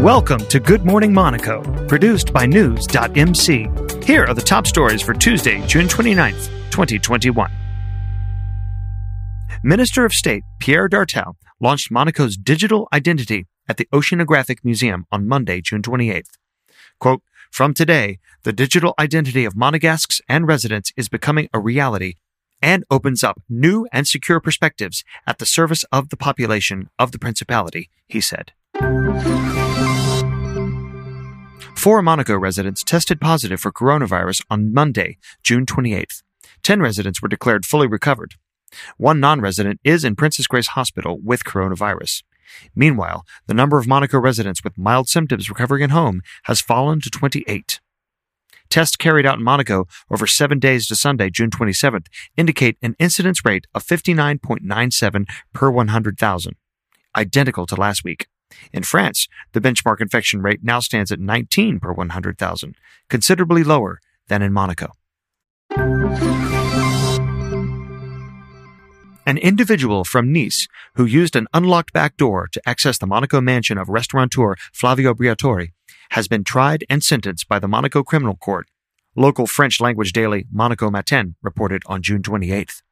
Welcome to Good Morning Monaco, produced by News.mc. Here are the top stories for Tuesday, June 29th, 2021. Minister of State Pierre Dartout launched Monaco's digital identity at the Oceanographic Museum on Monday, June 28th. Quote, From today, the digital identity of Monegasques and residents is becoming a reality and opens up new and secure perspectives at the service of the population of the Principality, he said. Four Monaco residents tested positive for coronavirus on Monday, June 28th. Ten residents were declared fully recovered. One non resident is in Princess Grace Hospital with coronavirus. Meanwhile, the number of Monaco residents with mild symptoms recovering at home has fallen to 28. Tests carried out in Monaco over seven days to Sunday, June 27th, indicate an incidence rate of 59.97 per 100,000, identical to last week. In France, the benchmark infection rate now stands at 19 per 100,000, considerably lower than in Monaco. An individual from Nice who used an unlocked back door to access the Monaco mansion of restaurateur Flavio Briatore has been tried and sentenced by the Monaco Criminal Court. Local French language daily Monaco Matin reported on June 28th.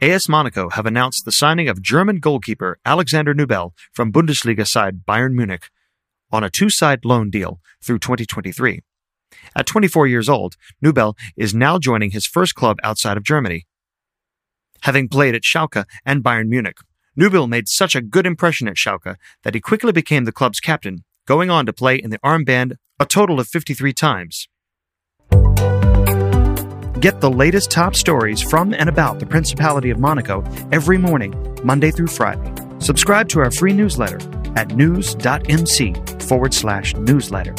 AS Monaco have announced the signing of German goalkeeper Alexander Nubel from Bundesliga side Bayern Munich on a two-side loan deal through 2023. At 24 years old, Nubel is now joining his first club outside of Germany. Having played at Schalke and Bayern Munich, Nubel made such a good impression at Schalke that he quickly became the club's captain, going on to play in the armband a total of 53 times. Get the latest top stories from and about the Principality of Monaco every morning, Monday through Friday. Subscribe to our free newsletter at news.mc forward slash newsletter.